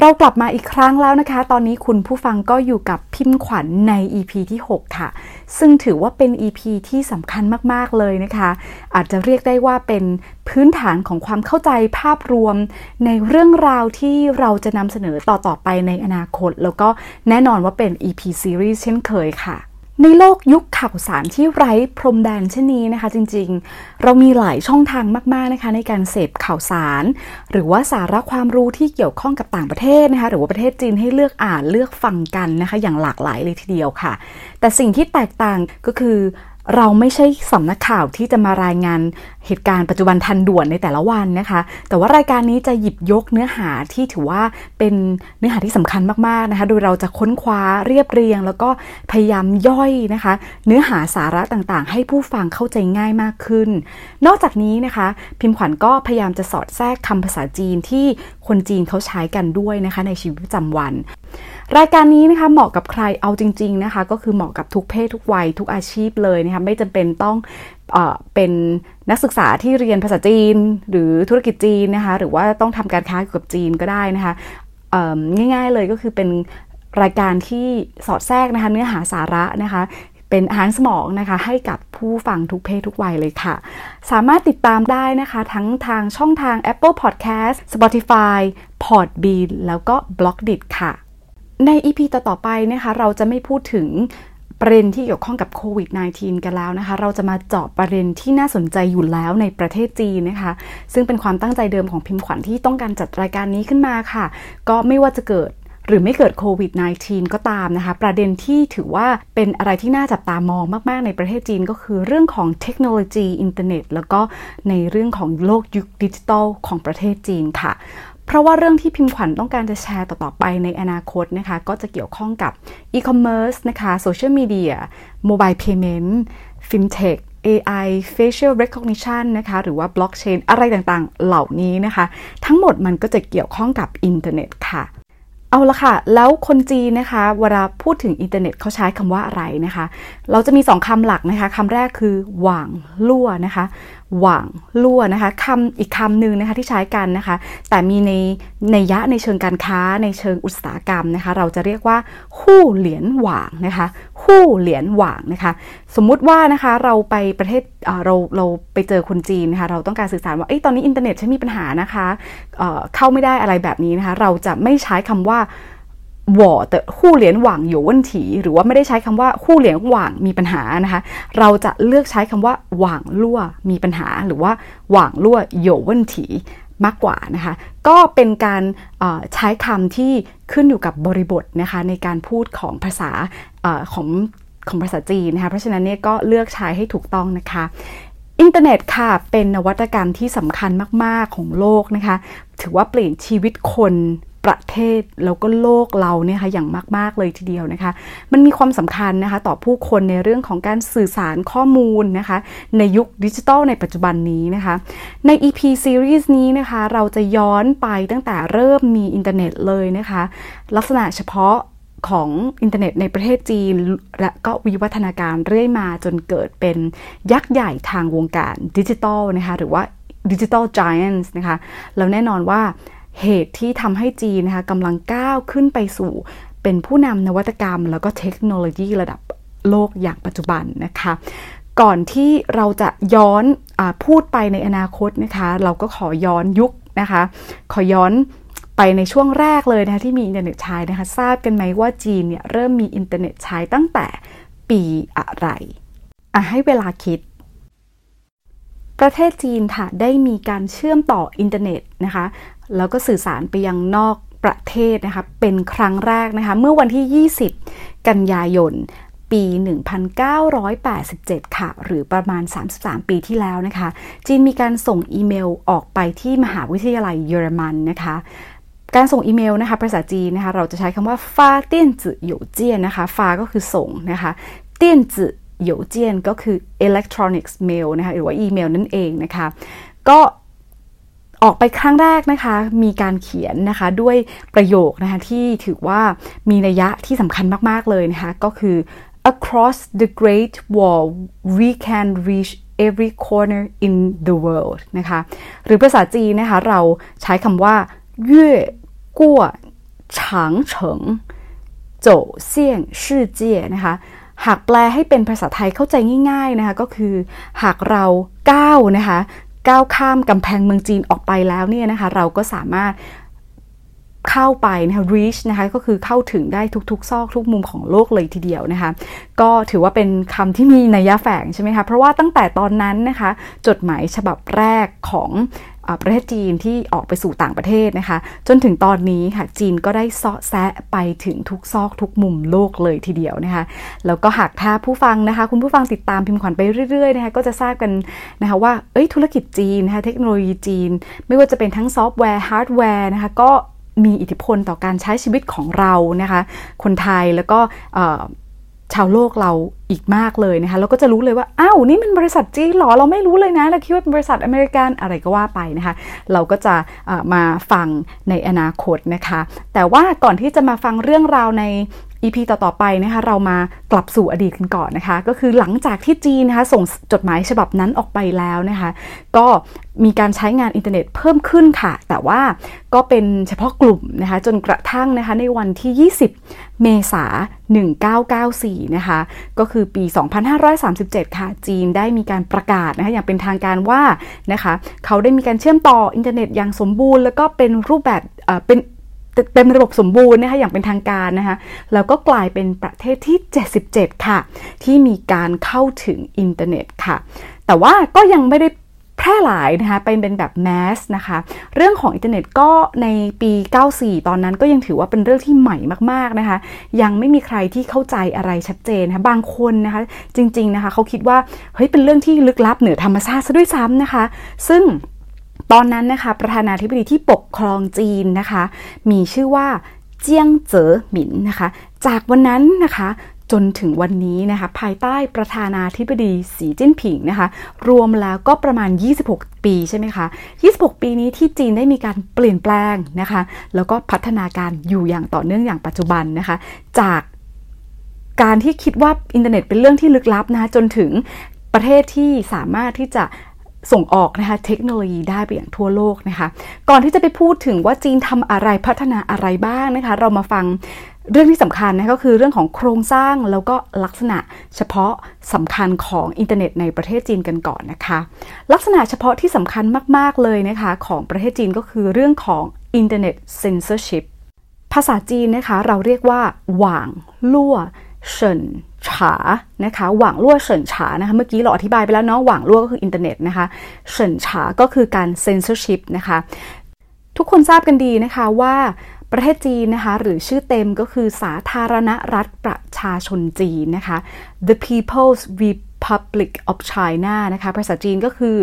เรากลับมาอีกครั้งแล้วนะคะ ตอนนี้คุณผู้ฟังก็อยู่กับพิมพ์ขวัญใน EP ที่ 6 ค่ะ ซึ่งถือว่าเป็น EP ที่สำคัญมาก ๆ เลยนะคะ อาจจะเรียกได้ว่าเป็นพื้นฐานของความเข้าใจภาพรวม ในเรื่องราวที่เราจะนำเสนอต่อ ๆ ไปในอนาคต แล้วก็แน่นอนว่าเป็น EP ซีรีส์เช่นเคยค่ะ ในโลกยุคข่าวสารที่ไร้พรมแดนเช่นนี้นะคะ จริงๆ เรามีหลายช่องทางมากๆนะคะ ในการเสพข่าวสาร หรือว่าสาระความรู้ที่เกี่ยวข้องกับต่างประเทศนะคะ หรือว่าประเทศจีนให้เลือกอ่านเลือกฟังกันนะคะ อย่างหลากหลายเลยทีเดียวค่ะ แต่สิ่งที่แตกต่างก็คือ เราไม่ใช่สำนักข่าวที่จะมารายงานเหตุการณ์ปัจจุบันทันด่วนในแต่ละวันนะคะ แต่ว่ารายการนี้จะหยิบยกเนื้อหาที่ถือว่าเป็นเนื้อหาที่สำคัญมากๆนะคะ โดยเราจะค้นคว้าเรียบเรียง แล้วก็พยายามย่อยนะคะ เนื้อหาสาระต่างๆ ให้ผู้ฟังเข้าใจง่ายมากขึ้น นอกจากนี้นะคะ พิมพ์ขวัญก็พยายามจะสอดแทรกคำภาษาจีนที่ คนจีนเขาใช้กันด้วยนะคะ ในชีวิตประจำวัน รายการนี้นะคะเหมาะกับใครเอาจริง ๆนะคะ ก็คือเหมาะกับทุกเพศทุกวัยทุกอาชีพเลยนะคะไม่จำเป็นต้องเอเป็นนักศึกษาที่เรียนภาษาจีน หรือธุรกิจจีนนะคะ หรือว่าต้องทำการค้าเกี่ยวกับจีนก็ได้นะคะง่ายๆเลยก็คือเป็นรายการที่สอดแทรกนะคะเนื้อหาสาระนะคะ เป็นอาหารสมองนะคะ ให้กับผู้ฟังทุกเพศทุกวัยเลยค่ะ สามารถติดตามได้นะคะ ทั้งทางช่องทาง Apple Podcast Spotify Podbean แล้วก็ b l o g d i t ค่ะ ใน EP ต่อๆไปนะคะ เราจะไม่พูดถึงประเด็นที่เกี่ยวข้องกับโควิด -19 กันแล้วนะคะ เราจะมาเจาะประเด็นที่น่าสนใจอยู่แล้วในประเทศจีนนะคะ ซึ่งเป็นความตั้งใจเดิมของพิมพ์ขวัญที่ต้องการจัดรายการนี้ขึ้นมาค่ะ ก็ไม่ว่าจะเกิด หรือไม่เกิดโควิด -19 ก็ตามนะคะ ประเด็นที่ถือว่าเป็นอะไรที่น่าจับตามองมาก ๆ ในประเทศจีนก็คือเรื่องของเทคโนโลยีอินเทอร์เน็ต แล้วก็ในเรื่องของโลกยุคดิจิทัลของประเทศจีนค่ะเพราะว่าเรื่องที่พิมพ์ขวัญต้องการจะแชร์ต่อ ๆ ไปในอนาคตนะคะ ก็จะเกี่ยวข้องกับอีคอมเมิร์ซนะคะโซเชียลมีเดีย mobile payment fintech AI facial recognition นะคะ หรือว่า blockchain อะไรต่างๆ เหล่านี้นะคะ ทั้งหมดมันก็จะเกี่ยวข้องกับอินเทอร์เน็ตค่ะ เอาละค่ะ แล้วคนจีนนะคะ เวลาพูดถึงอินเทอร์เน็ตเขาใช้คำว่าอะไรนะคะ เราจะมีสองคำหลักนะคะคำแรกคือหว่างลั่วนะคะหว่างลั่วนะคะคำอีกคำหนึ่งนะคะที่ใช้กันนะคะ แต่มีในในยะในเชิงการค้าในเชิงอุตสาหกรรมนะคะ เราจะเรียกว่าหู้เหรียญหว่างนะคะหู้เหรียญหว่างนะคะ สมมุติว่านะคะเราไปประเทศเราเราไปเจอคนจีนนะคะเราต้องการสื่อสารว่าอตอนนี้อินเทอร์เน็ตฉันมีปัญหานะคะเเข้าไม่ได้อะไรแบบนี้นะคะ เราจะไม่ใช้คำว่า หว่อแต่คู่เหรียญหว่างอยู่วันถีหรือว่าไม่ได้ใช้คำว่าคู่เหรียญหว่างมีปัญหานะคะ เราจะเลือกใช้คำว่าหว่างลั่วมีปัญหา หรือว่าหว่างลั่วโยวันถีมากกว่านะคะ ก็เป็นการใช้คำที่ขึ้นอยู่กับบริบทนะคะในการพูดของภาษาอของของภาษาจีนนะคะเพราะฉะนั้นเนี่ยก็เลือกใช้ให้ถูกต้องนะคะอินเทอร์เน็ตค่ะ เป็นนวัตกรรมที่สำคัญมาก ๆ ของโลกนะคะ ถือว่าเปลี่ยนชีวิตคน ประเทศแล้วก็โลกเราเนี่ยค่ะอย่างมาก ๆ เลยทีเดียวนะคะ มันมีความสำคัญนะคะต่อผู้คนในเรื่องของการสื่อสารข้อมูลนะคะ ในยุคดิจิทัลในปัจจุบันนี้นะคะ ใน EP Series นี้นะคะ เราจะย้อนไปตั้งแต่เริ่มมีอินเทอร์เน็ตเลยนะคะ ลักษณะเฉพาะของอินเทอร์เน็ตในประเทศจีน และก็วิวัฒนาการเรื่อยมาจนเกิดเป็นยักษ์ใหญ่ทางวงการดิจิทัลนะคะ หรือว่าdigital giants นะคะ แล้วแน่นอนว่า เหตุที่ทำให้จีนนะคะกำลังก้าวขึ้นไปสู่ เป็นผู้นำนวัตกรรม แล้วก็เทคโนโลยีระดับโลกอย่างปัจจุบันนะคะ ก่อนที่เราจะย้อนพูดไปในอนาคตนะคะ เราก็ขอย้อนยุคนะคะ ขอย้อนไปในช่วงแรกเลยนะคะที่มีอินเทอร์เน็ตใช้นะคะ ทราบกันไหมว่าจีนเนี่ยเริ่มมีอินเทอร์เน็ตใช้ตั้งแต่ปีอะไรอะให้เวลาคิด ประเทศจีนค่ะได้มีการเชื่อมต่ออินเทอร์เน็ตนะคะ แล้วก็สื่อสารไปยังนอกประเทศนะคะเป็นครั้งแรกนะคะเมื่อวันที่ 20 กันยายนปี 1987 ค่ะ หรือประมาณ 33 ปีที่แล้วนะคะ จีนมีการส่งอีเมลออกไปที่มหาวิทยาลัยเยอรมันนะคะ การส่งอีเมลนะคะภาษาจีนนะคะ เราจะใช้คำว่า发电子邮件 นะคะ 发 ก็คือส่งนะคะ เตี้ยนจื่อหยวเจียนก็คือ electronics mail นะคะ หรือว่าอีเมลนั่นเองนะคะ ก็ ออกไปครั้งแรกนะคะ มีการเขียนนะคะด้วยประโยคนะคะที่ถือว่ามีนัยยะที่สำคัญมาก ๆ เลยนะคะ ก็คือ across the Great Wall we can reach every corner in the world นะคะ หรือภาษาจีนนะคะ เราใช้คำว่าเย่กัวฉางเฉิงโจเซี่ยงชื่อเจียนะคะ หากแปลให้เป็นภาษาไทยเข้าใจง่าย ๆนะคะ ก็คือหากเราก้าวนะคะ ก้าวข้ามกำแพงเมืองจีนออกไปแล้วเนี่ยนะคะเราก็สามารถเข้าไปนะคะ reach นะคะก็คือเข้าถึงได้ทุกๆ ซอกทุกมุมของโลกเลยทีเดียวนะคะ ก็ถือว่าเป็นคำที่มีนัยแฝงใช่ไหมคะ เพราะว่าตั้งแต่ตอนนั้นนะคะ จดหมายฉบับแรกของ ประเทศจีนที่ออกไปสู่ต่างประเทศนะคะ จนถึงตอนนี้ค่ะจีนก็ได้ซอกแซกไปถึงทุกซอกทุกมุมโลกเลยทีเดียวนะคะแล้วก็หากถ้าผู้ฟังนะคะ คุณผู้ฟังติดตามพิมพ์ขวัญไปเรื่อยๆนะคะก็จะทราบกันนะคะว่าเอ้ยธุรกิจจีนนะคะเทคโนโลยีจีน ไม่ว่าจะเป็นทั้งซอฟต์แวร์ฮาร์ดแวร์นะคะก็มีอิทธิพลต่อการใช้ชีวิตของเรานะคะ คนไทยแล้วก็ ชาวโลกเราอีกมากเลยนะคะแล้วก็จะรู้เลยว่าอ้าวนี่มันบริษัทจีนหรอเราไม่รู้เลยนะเราคิดว่าเป็นบริษัทอเมริกันอะไรก็ว่าไปนะคะ เราก็จะมาฟังในอนาคตนะคะ แต่ว่าก่อนที่จะมาฟังเรื่องราวใน EP ต่อ ๆ ไปนะคะเรามากลับสู่อดีตกันก่อนนะคะ ก็คือหลังจากที่จีนนะคะส่งจดหมายฉบับนั้นออกไปแล้วนะคะ ก็ มีการใช้งานอินเทอร์เน็ตเพิ่มขึ้นค่ะ แต่ว่าก็เป็นเฉพาะกลุ่มนะคะจนกระทั่งนะคะในวันที่ 20 เมษา1994 นะคะ ก็คือปี 2537 ค่ะ จีนได้มีการประกาศนะคะอย่างเป็นทางการว่านะคะเขาได้มีการเชื่อมต่ออินเทอร์เน็ตอย่างสมบูรณ์ แล้วก็เป็นรูปแบบเป็นเป็นระบบสมบูรณ์นะคะอย่างเป็นทางการนะคะแล้วก็กลายเป็นประเทศที่ 77 ค่ะ ที่มีการเข้าถึงอินเทอร์เน็ตค่ะ แต่ว่าก็ยังไม่ได้ แพร่หลายนะคะเป็นเป็นแบบ mass นะคะ เรื่องของอินเทอร์เน็ตก็ในปี 94 ตอนนั้นก็ยังถือว่าเป็นเรื่องที่ใหม่มากๆนะคะ ยังไม่มีใครที่เข้าใจอะไรชัดเจนนะคะบางคนนะคะ จริง ๆนะคะเขาคิดว่าเฮ้ยเป็นเรื่องที่ลึกลับเหนือธรรมชาติซะด้วยซ้ำนะคะ ซึ่งตอนนั้นนะคะ ประธานาธิบดีที่ปกครองจีนนะคะ มีชื่อว่าเจียงเจ๋อหมินนะคะ จากวันนั้นนะคะ จนถึงวันนี้นะคะภายใต้ประธานาธิบดีสีจิ้นผิงนะคะ รวมแล้วก็ประมาณ 26 ปีใช่ไหมคะ 26 ปีนี้ที่จีนได้มีการเปลี่ยนแปลงนะคะ แล้วก็พัฒนาการอยู่อย่างต่อเนื่องอย่างปัจจุบันนะคะ จากการที่คิดว่าอินเทอร์เน็ตเป็นเรื่องที่ลึกลับนะคะจนถึงประเทศที่สามารถที่จะส่งออกนะคะเทคโนโลยีได้ไปอย่างทั่วโลกนะคะ ก่อนที่จะไปพูดถึงว่าจีนทำอะไรพัฒนาอะไรบ้างนะคะ เรามาฟัง เรื่องที่สำคัญนะก็คือเรื่องของโครงสร้างแล้วก็ลักษณะเฉพาะสำคัญของอินเทอร์เน็ตในประเทศจีนกันก่อนนะคะ ลักษณะเฉพาะที่สำคัญมาก ๆ เลยนะคะของประเทศจีนก็คือเรื่องของอินเทอร์เน็ตเซนเซอร์ชิพภาษาจีนนะคะเราเรียกว่า 网络审查 นะคะ 网络审查 นะคะเมื่อกี้เราอธิบายไปแล้วเนาะ网络 ก็คืออินเทอร์เน็ตนะคะเฉินฉาก็คือการเซนเซอร์ชิพนะคะทุกคนทราบกันดีนะคะว่า ประเทศจีนนะคะ หรือชื่อเต็มก็คือสาธารณรัฐประชาชนจีนนะคะ The People's Republic of China นะคะภาษาจีนก็คือ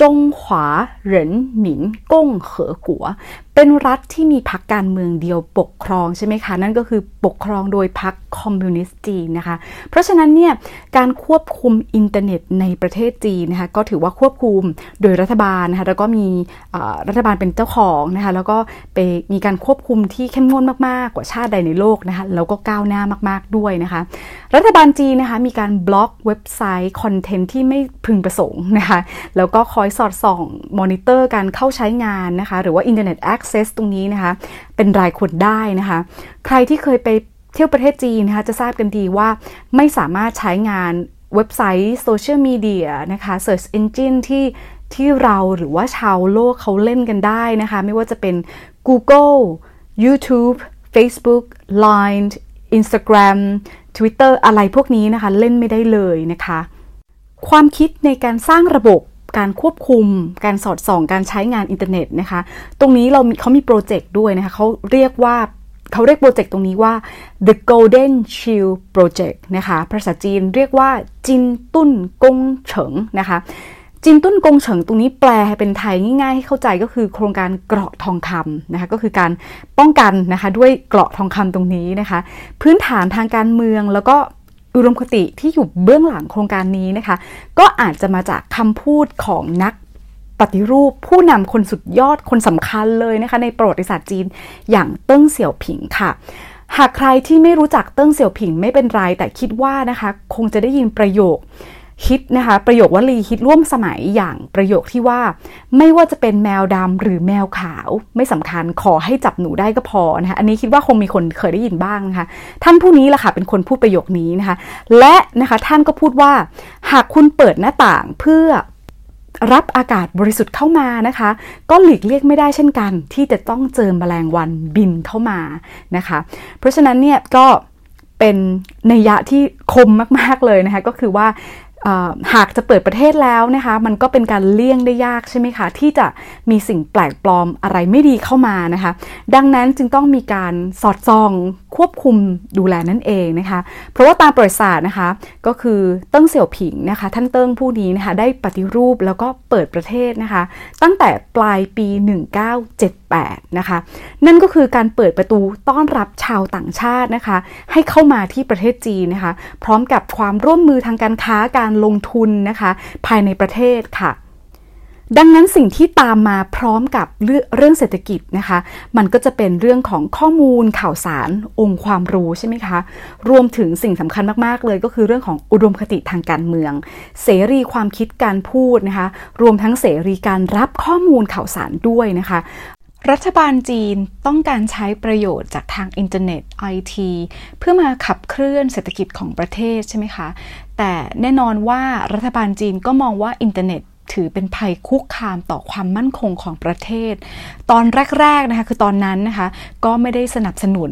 中华人民共和国 เป็นรัฐที่มีพรรคการเมืองเดียวปกครองใช่ไหมคะ นั่นก็คือปกครองโดยพรรคคอมมิวนิสต์จีนนะคะ เพราะฉะนั้นเนี่ยการควบคุมอินเทอร์เน็ตในประเทศจีนนะคะก็ถือว่าควบคุมโดยรัฐบาลนะคะแล้วก็มีรัฐบาลเป็นเจ้าของนะคะแล้วก็ไปมีการควบคุมที่เข้มงวดมากๆ กว่าชาติใดในโลกนะคะแล้วก็ก้าวหน้ามากๆด้วยนะคะ รัฐบาลจีนนะคะมีการบล็อกเว็บไซต์ content ที่ไม่พึงประสงค์นะคะแล้วก็คอยสอดส่องมอนิเตอร์การเข้าใช้งานนะคะหรือว่า internet access ตรงนี้นะคะ เป็นรายคนได้นะคะ ใครที่เคยไปเที่ยวประเทศจีนนะคะจะทราบกันดีว่าไม่สามารถใช้งานเว็บไซต์โซเชียลมีเดียนะคะ Search Engine ที่ที่เราหรือว่าชาวโลกเขาเล่นกันได้นะคะ ไม่ว่าจะเป็น Google YouTube Facebook Line Instagram Twitter อะไรพวกนี้นะคะ เล่นไม่ได้เลยนะคะ ความคิดในการสร้างระบบ การควบคุม การสอดส่องการใช้งานอินเทอร์เน็ตนะคะ ตรงนี้เราเขามีโปรเจกต์ด้วยนะคะเขาเรียกว่าเขาเรียกโปรเจกต์ตรงนี้ว่า the golden shield project นะคะ ภาษาจีนเรียกว่า金盾工程 นะคะ 金盾工程 ตรงนี้แปลให้เป็นไทยง่ายๆ ให้เข้าใจก็คือโครงการเกราะทองคำนะคะ ก็คือการป้องกันนะคะด้วยเกราะทองคำตรงนี้นะคะ พื้นฐานทางการเมืองแล้วก็ อุดมคติที่อยู่เบื้องหลังโครงการนี้นะคะ ก็อาจจะมาจากคำพูดของนักปฏิรูปผู้นำคนสุดยอดคนสำคัญเลยนะคะ ในประวัติศาสตร์จีนอย่างเติ้งเสี่ยวผิงค่ะหากใครที่ไม่รู้จักเติ้งเสี่ยวผิงไม่เป็นไรแต่คิดว่านะคะ คงจะได้ยินประโยค ฮิตนะคะประโยควลีฮิตร่วมสมัยอย่างประโยคที่ว่า ไม่ว่าจะเป็นแมวดำหรือแมวขาว ไม่สำคัญขอให้จับหนูได้ก็พอนะคะอันนี้คิดว่าคงมีคนเคยได้ยินบ้างนะคะท่านผู้นี้แหละค่ะเป็นคนพูดประโยคนี้นะคะ และนะคะท่านก็พูดว่า หากคุณเปิดหน้าต่างเพื่อรับอากาศบริสุทธิ์เข้ามานะคะ ก็หลีกเลี่ยงไม่ได้เช่นกัน ที่จะต้องเจอแมลงวันบินเข้ามานะคะ เพราะฉะนั้นเนี่ยก็เป็นนัยยะที่คมมาก ๆ เลยนะคะ ก็คือว่า หากจะเปิดประเทศแล้วนะคะ มันก็เป็นการเลี่ยงได้ยากใช่ไหมคะ ที่จะมีสิ่งแปลกปลอมอะไรไม่ดีเข้ามานะคะ ดังนั้นจึงต้องมีการสอดส่องควบคุมดูแลนั่นเองนะคะ เพราะว่าตามประวัติศาสตร์นะคะ ก็คือเติ้งเสี่ยวผิงนะคะ ท่านเติ้งผู้นี้นะคะ ได้ปฏิรูปแล้วก็เปิดประเทศนะคะ ตั้งแต่ปลายปี 1978 นะคะ นั่นก็คือการเปิดประตูต้อนรับชาวต่างชาตินะคะ ให้เข้ามาที่ประเทศจีนนะคะ พร้อมกับความร่วมมือทางการค้าการลงทุนนะคะ ภายในประเทศค่ะ ดังนั้นสิ่งที่ตามมาพร้อมกับเรื่องเศรษฐกิจนะคะ มันก็จะเป็นเรื่องของข้อมูลข่าวสารองค์ความรู้ใช่ไหมคะ รวมถึงสิ่งสำคัญมากๆเลยก็คือเรื่องของอุดมคติทางการเมือง เสรีความคิดการพูดนะคะ รวมทั้งเสรีการรับข้อมูลข่าวสารด้วยนะคะ รัฐบาลจีนต้องการใช้ประโยชน์จากทางอินเทอร์เน็ตไอทีเพื่อมาขับเคลื่อนเศรษฐกิจของประเทศใช่ไหมคะแต่แน่นอนว่ารัฐบาลจีนก็มองว่าอินเทอร์เน็ต ถือเป็นภัยคุกคามต่อความมั่นคงของประเทศ ตอนแรกๆนะคะคือตอนนั้นนะคะก็ไม่ได้สนับสนุน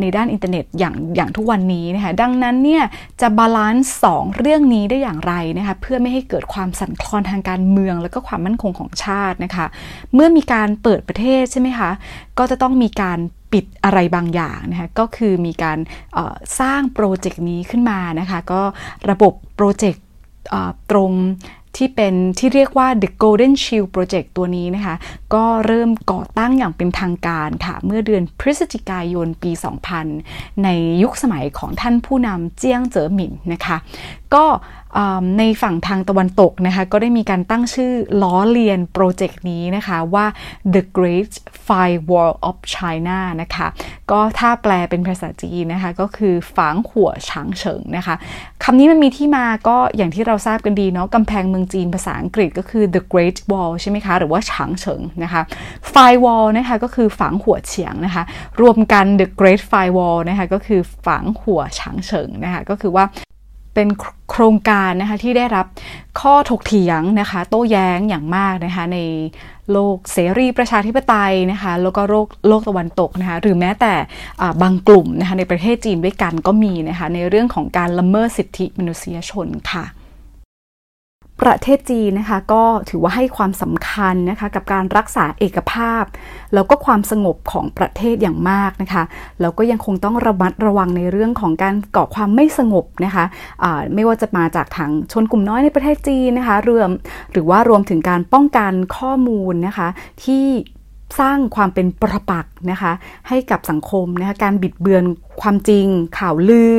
ในด้านอินเทอร์เน็ตอย่างอย่างทุกวันนี้นะคะดังนั้นเนี่ยจะ balance สองเรื่องนี้ได้อย่างไรนะคะเพื่อไม่ให้เกิดความสั่นคลอนทางการเมือง แล้วก็ความมั่นคงของชาตินะคะเมื่อมีการเปิดประเทศใช่ไหมคะก็จะต้องมีการปิดอะไรบางอย่างนะคะก็คือมีการสร้างโปรเจกต์นี้ขึ้นมานะคะก็ระบบโปรเจกต์ตรง ที่เป็นที่เรียกว่า The Golden Shield Project ตัวนี้นะคะ ก็เริ่มก่อตั้งอย่างเป็นทางการค่ะ เมื่อเดือนพฤศจิกายนปี 2000 ในยุคสมัยของท่านผู้นำเจียงเจ๋อหมินนะคะ ก็ในฝั่งทางตะวันตกนะคะก็ได้มีการตั้งชื่อล้อเลียนโปรเจกต์นี้นะคะว่า The Great Firewall of China นะคะก็ถ้าแปลเป็นภาษาจีนนะคะก็คือฝางหัวฉางเฉิงนะคะคำนี้มันมีที่มาก็อย่างที่เราทราบกันดีเนาะกำแพงเมืองจีนภาษาอังกฤษก็คือ The Great Wall ใช่ไหมคะ หรือว่าฉางเฉิงนะคะ Firewall นะคะก็คือฝางหัวเฉียงนะคะรวมกัน The Great Firewall นะคะก็คือฝางหัวฉางเฉิงนะคะก็คือว่า เป็นโครงการนะคะที่ได้รับข้อถกเถียงนะคะโต้แย้งอย่างมากนะคะในโลกเสรีประชาธิปไตยนะคะแล้วก็โลกโลกตะวันตกนะคะหรือแม้แต่บางกลุ่มนะคะในประเทศจีนด้วยกันก็มีนะคะในเรื่องของการละเมิดสิทธิมนุษยชนค่ะ ประเทศจีนนะคะก็ถือว่าให้ความสำคัญนะคะกับการรักษาเอกภาพ แล้วก็ความสงบของประเทศอย่างมากนะคะแล้วก็ยังคงต้องระมัดระวังในเรื่องของการก่อความไม่สงบนะคะะไม่ว่าจะมาจากทางชนกลุ่มน้อยในประเทศจีนนะคะรวมหรือว่ารวมถึงการป้องกันข้อมูลนะคะที่สร้างความเป็นประปักษ์นะคะให้กับสังคมนะคะการบิดเบือนความจริงข่าวลือ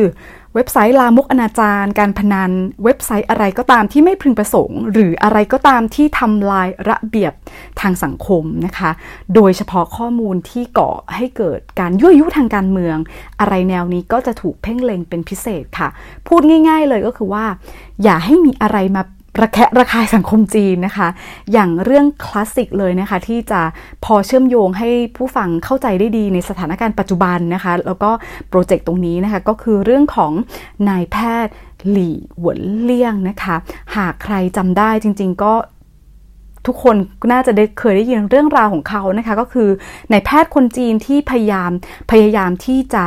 เว็บไซต์ลามกอนาจารการพนัน เว็บไซต์อะไรก็ตามที่ไม่พึงประสงค์ หรืออะไรก็ตามที่ทำลายระเบียบทางสังคมนะคะ โดยเฉพาะข้อมูลที่ก่อให้เกิดการยั่วยุทางการเมือง อะไรแนวนี้ก็จะถูกเพ่งเล็งเป็นพิเศษค่ะ พูดง่าย ๆ เลยก็คือว่า อย่าให้มีอะไรมา ระแคะระคายสังคมจีนนะคะ อย่างเรื่องคลาสสิกเลยนะคะ ที่จะพอเชื่อมโยงให้ผู้ฟังเข้าใจได้ดีในสถานการณ์ปัจจุบันนะคะ แล้วก็โปรเจกต์ตรงนี้นะคะก็คือเรื่องของนายแพทย์หลี่หวนเลี่ยงนะคะ หากใครจำได้จริง ๆ ก็ทุกคนน่าจะได้เคยได้ยินเรื่องราวของเขานะคะ ก็คือนายแพทย์คนจีนที่พยายามพยายามที่จะ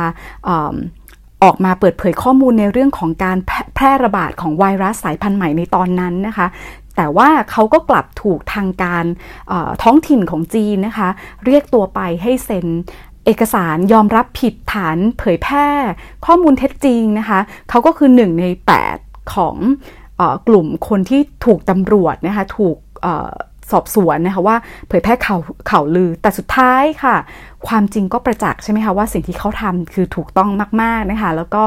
ออกมาเปิดเผยข้อมูลในเรื่องของการ พร่ระบาดของไวรัสสายพันธุ์ใหม่ในตอนนั้นนะคะ แต่ว่าเขาก็กลับถูกทางการท้องถิ่นของจีนนะคะ เรียกตัวไปให้เซ็นเอกสารยอมรับผิดฐานเผยแพร่ ข้อมูลเท็จจริงนะคะ เขาก็คือหนึ่งใน 8 ของอกลุ่มคนที่ถูกตำรวจนะคะถูก สอบสวนนะคะว่าเผยแพร่ข่าวข่าวลือ แต่สุดท้ายค่ะ ความจริงก็ประจักษ์ใช่ไหมคะว่าสิ่งที่เขาทำคือถูกต้องมากๆนะคะ แล้วก็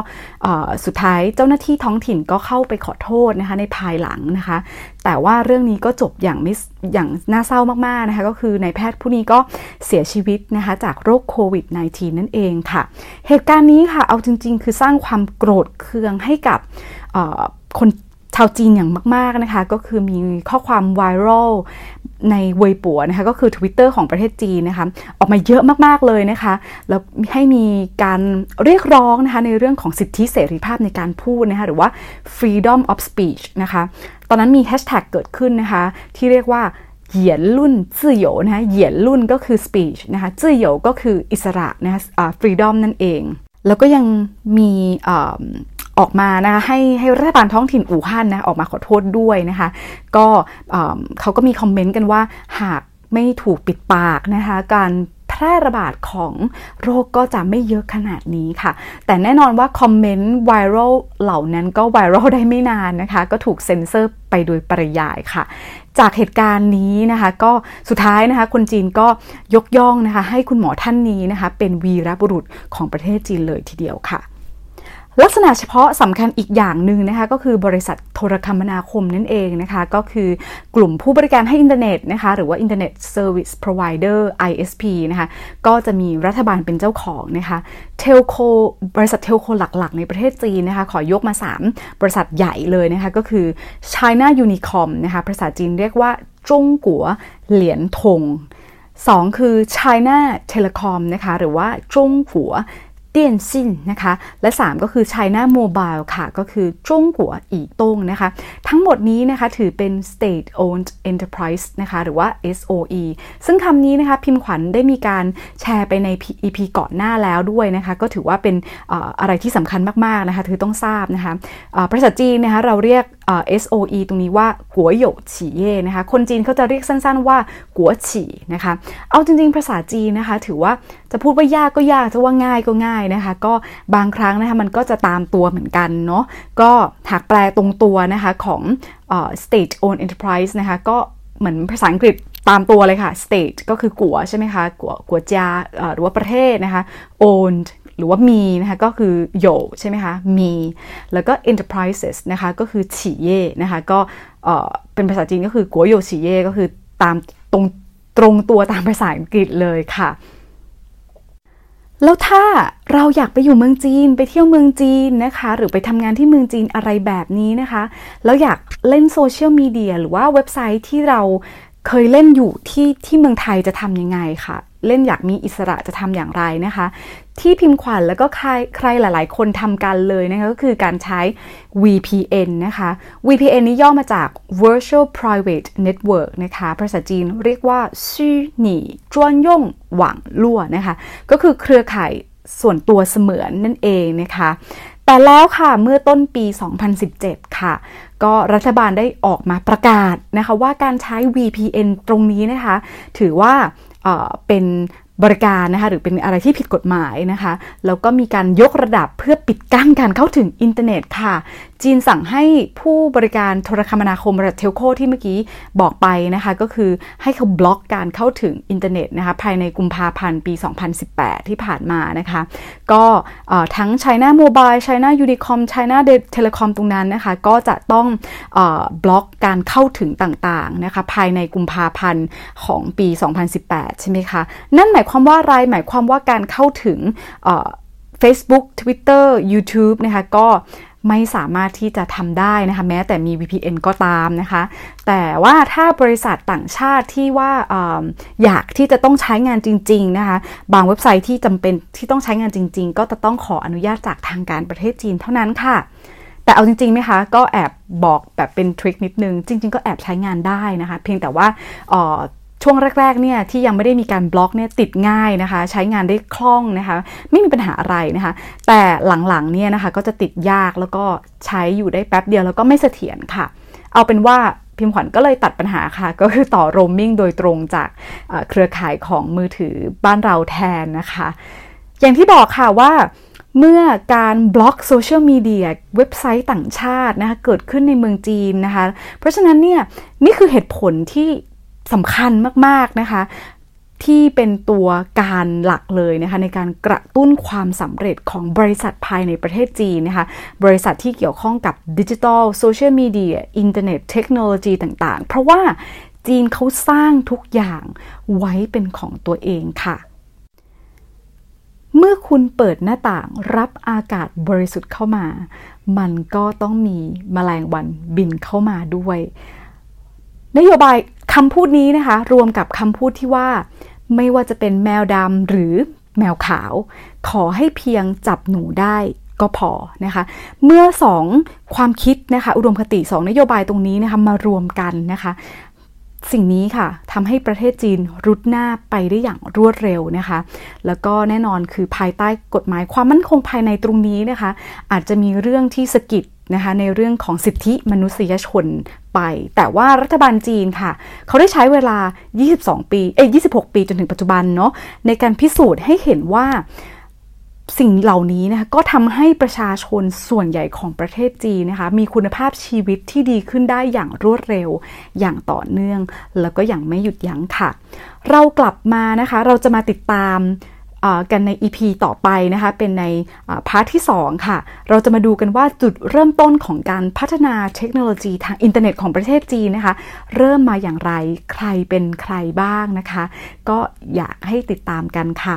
สุดท้ายเจ้าหน้าที่ท้องถิ่นก็เข้าไปขอโทษนะคะในภายหลังนะคะ แต่ว่าเรื่องนี้ก็จบอย่างไม่อย่างน่าเศร้ามากๆนะคะ ก็คือนายแพทย์ผู้นี้ก็เสียชีวิตนะคะจากโรคโควิด -19 นั่นเองค่ะ เหตุการณ์นี้ค่ะเอาจริง ๆ คือสร้างความโกรธเคืองให้กับคนชาวจีนอย่างมาก ๆ นะคะ ก็คือมีข้อความไวรัล ในเวยปัวนะคะก็คือ Twitter ของประเทศจีนนะคะออกมาเยอะมากๆเลยนะคะแล้วให้มีการเรียกร้องนะคะในเรื่องของสิทธิเสรีภาพในการพูดนะคะหรือว่า freedom of speech นะคะตอนนั้นมีแฮชแท็กเกิดขึ้นนะคะที่เรียกว่าเหยียนรุ่นซื่อโยนะคะเหยียนรุ่นก็คือ speech นะคะซื่อโยก็คืออิสระนะคะ freedom นั่นเอง แล้วก็ยังมี ออกมานะคะให้ให้รัฐบาลท้องถิ่นอู่ฮั่นนะออกมาขอโทษด้วยนะคะ ก็เขาก็มีคอมเมนต์กันว่าหากไม่ถูกปิดปากนะคะการแพร่ระบาดของโรคก็จะไม่เยอะขนาดนี้ค่ะ แต่แน่นอนว่าคอมเมนต์ไวรัลเหล่านั้นก็ไวรัลได้ไม่นานนะคะ ก็ถูกเซ็นเซอร์ไปโดยปริยายค่ะ จากเหตุการณ์นี้นะคะ ก็สุดท้ายนะคะ คนจีนก็ยกย่องนะคะ ให้คุณหมอท่านนี้นะคะ เป็นวีรบุรุษของประเทศจีนเลยทีเดียวค่ะ ลักษณะเฉพาะสำคัญอีกอย่างหนึ่งนะคะก็คือบริษัทโทรคมนาคมนั่นเองนะคะก็คือกลุ่มผู้บริการให้อินเทอร์เน็ตนะคะหรือว่า Internet Service Provider ISP นะคะก็จะมีรัฐบาลเป็นเจ้าของนะคะtelco บริษัท telco หลักๆ ในประเทศจีนนะคะขอยกมา 3 บริษัทใหญ่เลยนะคะก็คือ China Unicom นะคะภาษาจีนเรียกว่า中国联通 2 คือ China Telecom นะคะหรือว่า中国电信 นะคะ และ 3 ก็คือ China Mobile ค่ะ ก็คือ中国移动 นะคะ ทั้งหมดนี้นะคะถือเป็น state owned enterprise นะคะหรือว่า SOE ซึ่งคำนี้นะคะพิมพ์ขวัญได้มีการแชร์ไปใน EP ก่อนหน้าแล้วด้วยนะคะ ก็ถือว่าเป็นอะไรที่สำคัญมาก ๆ นะคะคือต้องทราบนะคะภาษาจีนนะคะเราเรียก SOE ตรงนี้ว่ากัวหยกฉีเย่นะคะ คนจีนเขาจะเรียกสั้นๆว่ากัวฉีนะคะ เอาจริงๆ ภาษาจีนนะคะ ถือว่าจะพูดว่ายากก็ยากจะว่าง่ายก็ง่ายนะคะ ก็บางครั้งนะคะมันก็จะตามตัวเหมือนกันเนาะ ก็หากแปลตรงตัวนะคะของ state owned enterprise นะคะ ก็เหมือนภาษาอังกฤษตามตัวเลยค่ะ state ก็คือกัวใช่ไหมคะ กัวกัวจาหรือว่าประเทศนะคะ owned หรือว่ามีนะคะก็คือโยใช่ไหมคะ มี แล้วก็ enterprises นะคะก็คือฉีเย่นะคะก็เป็นภาษาจีนก็คือกัวโยฉีเย่ก็คือตามตรงตรงตัวตามภาษาอังกฤษเลยค่ะ แล้วถ้าเราอยากไปอยู่เมืองจีนไปเที่ยวเมืองจีนนะคะ หรือไปทำงานที่เมืองจีนอะไรแบบนี้นะคะ แล้วอยากเล่นโซเชียลมีเดียหรือว่าเว็บไซต์ที่เราเคยเล่นอยู่ที่ที่เมืองไทยจะทำยังไงค่ะ เล่นอยากมีอิสระจะทำอย่างไรนะคะ ที่พิมพ์ขวัญแล้วก็ใครใครหลาย ๆ คนทำกันเลยนะคะก็คือการใช้ VPN นะคะ VPN นี้ย่อมาจาก Virtual Private Network นะคะ ภาษาจีนเรียกว่าชื่อหนีจวนย่งหวังลั่วนะคะ ก็คือเครือข่ายส่วนตัวเสมือนนั่นเองนะคะ แต่แล้วค่ะเมื่อต้นปี 2017 ค่ะ ก็รัฐบาลได้ออกมาประกาศนะคะว่าการใช้ VPN ตรงนี้นะคะ ถือว่า เป็นบริการนะคะหรือเป็นอะไรที่ผิดกฎหมายนะคะแล้วก็มีการยกระดับเพื่อปิดกั้นการเข้าถึงอินเทอร์เน็ตค่ะ จีนสั่งให้ผู้บริการโทรคมนาคมระดับ telco ที่เมื่อกี้บอกไปนะคะ ก็คือให้เขาบล็อกการเข้าถึงอินเทอร์เน็ตนะคะภายในกุมภาพันธ์ปี 2018 ที่ผ่านมานะคะ ก็ทั้ง China Mobile China Unicom China Telecom ตรงนั้นนะคะ ก็จะต้องบล็อกการเข้าถึงต่างๆนะคะภายในกุมภาพันธ์ของปี 2018 ใช่ไหมคะ นั่นหมายความว่าอะไรหมายความว่าการเข้าถึง Facebook Twitter YouTube นะคะก็ ไม่สามารถที่จะทำได้นะคะแม้แต่มี VPN ก็ตามนะคะ แต่ว่าถ้าบริษัทต่างชาติที่ว่าออยากที่จะต้องใช้งานจริง ๆ นะคะ บางเว็บไซต์ที่จำเป็นที่ต้องใช้งานจริง ๆ ก็จะต้องขออนุญาตจากทางการประเทศจีนเท่านั้นค่ะแต่เอาจริงๆไหมคะ ก็แอบบอกแบบเป็นทริคนิดนึง จริง ๆ ก็แอบใช้งานได้นะคะ เพียงแต่ว่า ช่วงแรกๆเนี่ยที่ยังไม่ได้มีการบล็อกเนี่ยติดง่ายนะคะ ใช้งานได้คล่องนะคะ ไม่มีปัญหาอะไรนะคะ แต่หลังๆเนี่ยนะคะก็จะติดยากแล้วก็ใช้อยู่ได้แป๊บเดียวแล้วก็ไม่เสถียรค่ะ เอาเป็นว่าพิมพ์ขวัญก็เลยตัดปัญหาค่ะ ก็คือต่อโรมมิ่งโดยตรงจากเครือข่ายของมือถือบ้านเราแทนนะคะ อย่างที่บอกค่ะว่าเมื่อการบล็อกโซเชียลมีเดียเว็บไซต์ต่างชาตินะคะเกิดขึ้นในเมืองจีนนะคะ เพราะฉะนั้นเนี่ยนี่คือเหตุผลที่ สำคัญมากๆนะคะที่เป็นตัวการหลักเลยนะคะในการกระตุ้นความสำเร็จของบริษัทภายในประเทศจีนนะคะบริษัทที่เกี่ยวข้องกับดิจิทัลโซเชียลมีเดียอินเทอร์เน็ตเทคโนโลยีต่างๆ เพราะว่าจีนเขาสร้างทุกอย่างไว้เป็นของตัวเองค่ะ เมื่อคุณเปิดหน้าต่างรับอากาศบริสุทธิ์เข้ามา มันก็ต้องมีมแมลงวันบินเข้ามาด้วยนโยบาย คำพูดนี้นะคะ รวมกับคำพูดที่ว่า ไม่ว่าจะเป็นแมวดำหรือแมวขาว ขอให้เพียงจับหนูได้ก็พอนะคะ เมื่อสองความคิดนะคะ อุดมคติสองนโยบายตรงนี้นะคะมารวมกันนะคะ สิ่งนี้ค่ะทำให้ประเทศจีนรุดหน้าไปได้อย่างรวดเร็วนะคะ แล้วก็แน่นอนคือภายใต้กฎหมายความมั่นคงภายในตรงนี้นะคะ อาจจะมีเรื่องที่สกิด นะคะในเรื่องของสิทธิมนุษยชนไป แต่ว่ารัฐบาลจีนค่ะ เขาได้ใช้เวลา 22 ปี เอ้ย26 ปีจนถึงปัจจุบันเนาะในการพิสูจน์ให้เห็นว่าสิ่งเหล่านี้นะคะก็ทำให้ประชาชนส่วนใหญ่ของประเทศจีนนะคะมีคุณภาพชีวิตที่ดีขึ้นได้อย่างรวดเร็ว อย่างต่อเนื่อง แล้วก็อย่างไม่หยุดยั้งค่ะ เรากลับมานะคะ เราจะมาติดตาม กันใน EP ต่อไปนะคะ เป็นใน part ที่ 2 ค่ะ เราจะมาดูกันว่าจุดเริ่มต้นของการพัฒนาเทคโนโลยีทางอินเทอร์เน็ตของประเทศจีนนะคะ เริ่มมาอย่างไรใครเป็นใครบ้างนะคะ ก็อยากให้ติดตามกันค่ะ